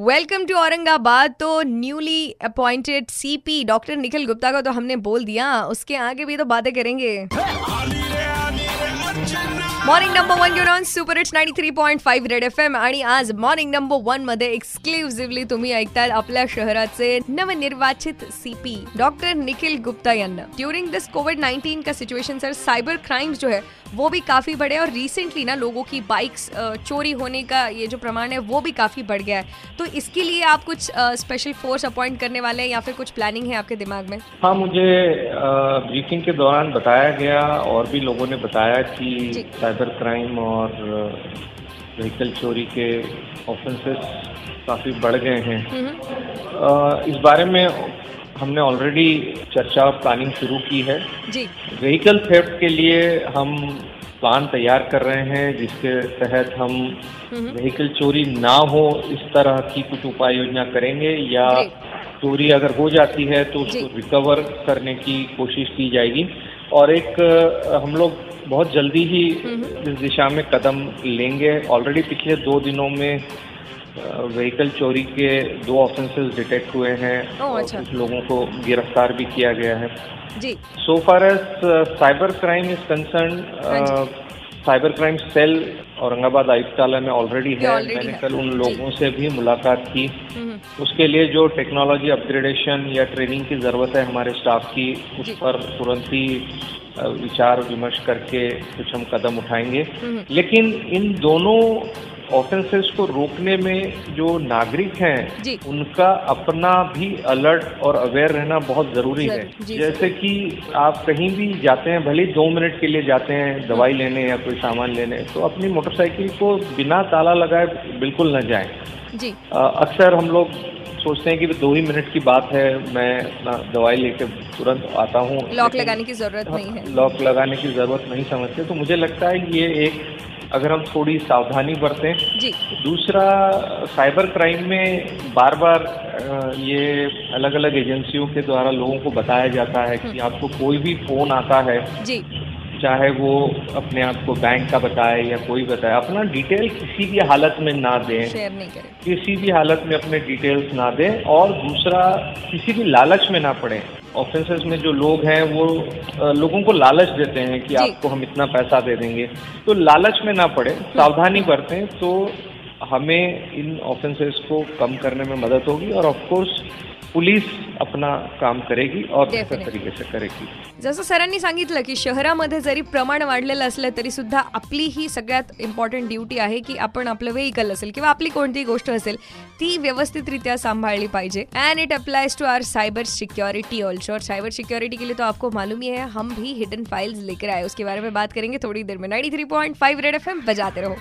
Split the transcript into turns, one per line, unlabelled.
Welcome to Aurangabad तो newly appointed CP doctor Nikhil Gupta का तो हमने बोल दिया, उसके आगे भी तो बातें करेंगे। मॉर्निंग नंबर वन घेऊन on super it's ninety three point five red F M आणि आज मॉर्निंग नंबर वन मध्ये एक्सक्लुझिव्हली तुम्ही ऐकताल आपल्या शहराचे नवनिर्वाचित सीपी डॉक्टर निखिल गुप्ता यांना. ड्यूरिंग दिस कोविड नाइन्टीन का सिचुएशन सर साइबर क्राइम्स जो है, वो भी काफ़ी बढ़े और रिसेंटली ना लोगों की बाइक्स चोरी होने का ये जो प्रमाण है, वो भी काफ़ी बढ़ गया है. तो इसके लिए आप कुछ स्पेशल फोर्स अपॉइंट करने वाले हैं या फिर कुछ प्लानिंग है आपके दिमाग में?
हाँ मुझे ब्रीफिंग के दौरान बताया गया और भी लोगों ने बताया कि साइबर क्राइम और व्हीकल चोरी के ऑफेंसेस काफ़ी बढ़ गए हैं। इस बारे में हमने ऑलरेडी चर्चा और प्लानिंग शुरू की है। व्हीकल थेफ्ट के लिए हम प्लान तैयार कर रहे हैं जिसके तहत हम व्हीकल चोरी ना हो इस तरह की कुछ उपाय योजना करेंगे या चोरी अगर हो जाती है तो उसको रिकवर करने की कोशिश की जाएगी। और एक हम लोग बहुत जल्दी ही इस दिशा में कदम लेंगे। ऑलरेडी पिछले दो दिनों में व्हीकल चोरी के दो ऑफेंसेस डिटेक्ट हुए हैं और अच्छा। कुछ लोगों को गिरफ़्तार भी किया गया है।
जी।
So far as cyber crime is concern cyber crime cell Aurangabad आयुक्तालय में ऑलरेडी है। मैंने कल उन लोगों से भी मुलाकात की। उसके लिए जो टेक्नोलॉजी अपग्रेडेशन या ट्रेनिंग की ज़रूरत है हमारे स्टाफ की उस पर तुरंत ही विचार विमर्श करके कुछ हम कदम उठाएँगे। लेकिन इन दोनों ऑफेंसेस को रोकने में जो नागरिक हैं उनका अपना भी अलर्ट और अवेयर रहना बहुत ज़रूरी है। जैसे कि आप कहीं भी जाते हैं भले दो मिनट के लिए जाते हैं दवाई लेने या कोई सामान लेने तो अपनी मोटरसाइकिल को बिना ताला लगाए बिल्कुल न जाए। अक्सर हम लोग सोचते हैं कि दो ही मिनट की बात है मैं अपना दवाई लेके तुरंत आता हूँ
लॉक लगाने की ज़रूरत नहीं है।
लॉक लगाने की ज़रूरत नहीं समझते तो मुझे लगता है ये एक अगर हम थोड़ी सावधानी बरतें
जी
दूसरा साइबर क्राइम में बार बार ये अलग अलग एजेंसियों के द्वारा लोगों को बताया जाता है कि हम्म। आपको कोई भी फ़ोन आता है
जी
चाहे वो अपने आप को बैंक का बताए या कोई बताए अपना डिटेल किसी भी हालत में ना दें।
शेयर नहीं करें।
किसी भी हालत में अपने डिटेल्स ना दें और दूसरा किसी भी लालच में ना पड़े। ऑफेंसेस में जो लोग हैं वो लोगों को लालच देते हैं कि आपको हम इतना पैसा दे देंगे। तो लालच में ना पड़े सावधानी बरतें तो हमें इन ऑफेंसेस को कम करने में मदद होगी और ऑफ़ कोर्स पुलिस अपना काम करेगी और तरीके से करेगी।
जसं सरांनी सांगितलं की शहरामध्ये जरी प्रमाण वाढलेलं असलं तरी सुद्धा आपली ही सगळ्यात इम्पॉर्टंट ड्युटी आहे की आपण आपलं व्हेकल असेल किंवा आपली कोणतीही गोष्ट असेल ती व्यवस्थितरित्या सांभाळली पाहिजे. And it applies to our cyber security also और साइबर सिक्योरिटी के लिए तो आपको मालूम ही है हम भी हिडन फाइल्स लेकर आए उसके बारे में बात करेंगे थोड़ी देर में. Ninety three point five red F M बजाते रहो।